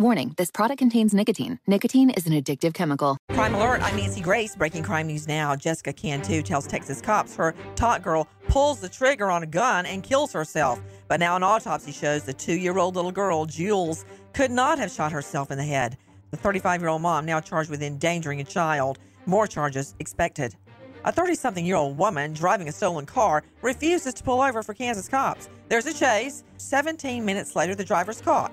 Warning this product contains nicotine. Nicotine is an addictive chemical. Crime Alert, I'm Nancy Grace. Breaking crime news now. Jessica Cantu tells Texas cops her tot girl pulls the trigger on a gun and kills herself. But now an autopsy shows the two year old little girl, Jules, could not have shot herself in the head. The 35 year old mom now charged with endangering a child. More charges expected. A 30 something year old woman driving a stolen car refuses to pull over for Kansas cops. There's a chase. 17 minutes later, the driver's caught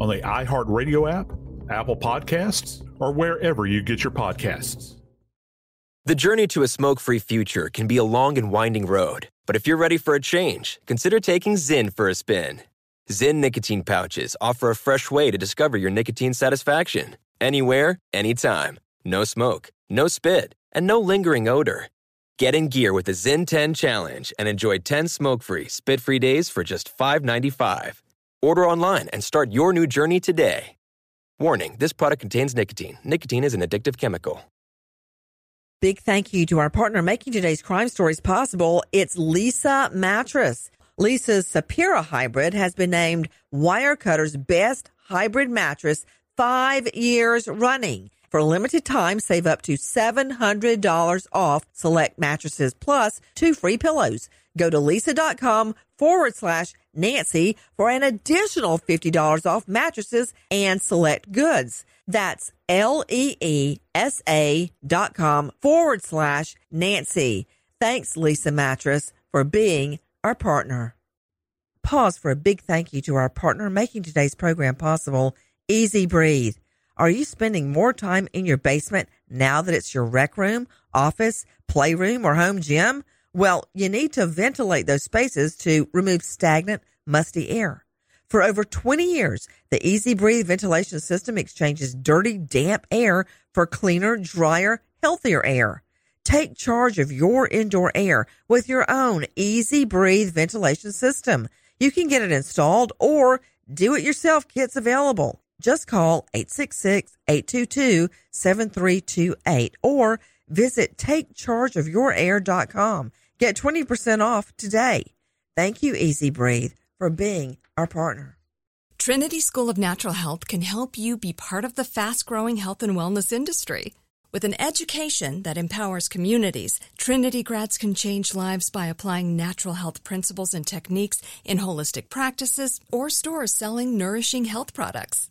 on the iHeartRadio app, Apple Podcasts, or wherever you get your podcasts. The journey to a smoke free future can be a long and winding road, but if you're ready for a change, consider taking Zyn for a spin. Zyn nicotine pouches offer a fresh way to discover your nicotine satisfaction anywhere, anytime. No smoke, no spit, and no lingering odor. Get in gear with the Zyn 10 Challenge and enjoy 10 smoke free, spit free days for just $5.95. Order online and start your new journey today. Warning this product contains nicotine. Nicotine is an addictive chemical. Big thank you to our partner making today's crime stories possible. It's Leesa Mattress. Leesa's Sapira Hybrid has been named Wirecutter's best hybrid mattress five years running. For a limited time, save up to $700 off select mattresses plus two free pillows. Go to leesa.com forward slash Nancy for an additional $50 off mattresses and select goods. That's L-E-E-S-A dot com forward slash Nancy. Thanks, Leesa Mattress, for being our partner. Pause for a big thank you to our partner making today's program possible, EZ Breathe. Are you spending more time in your basement now that it's your rec room, office, playroom, or home gym? Well, you need to ventilate those spaces to remove stagnant, musty air. For over 20 years, the EZ Breathe ventilation system exchanges dirty, damp air for cleaner, drier, healthier air. Take charge of your indoor air with your own EZ Breathe ventilation system. You can get it installed or do it yourself kits available. Just call 866-822-7328 or visit takechargeofyourair.com. Get 20% off today. Thank you, EZ Breathe, for being our partner. Trinity School of Natural Health can help you be part of the fast growing health and wellness industry. With an education that empowers communities, Trinity grads can change lives by applying natural health principles and techniques in holistic practices or stores selling nourishing health products.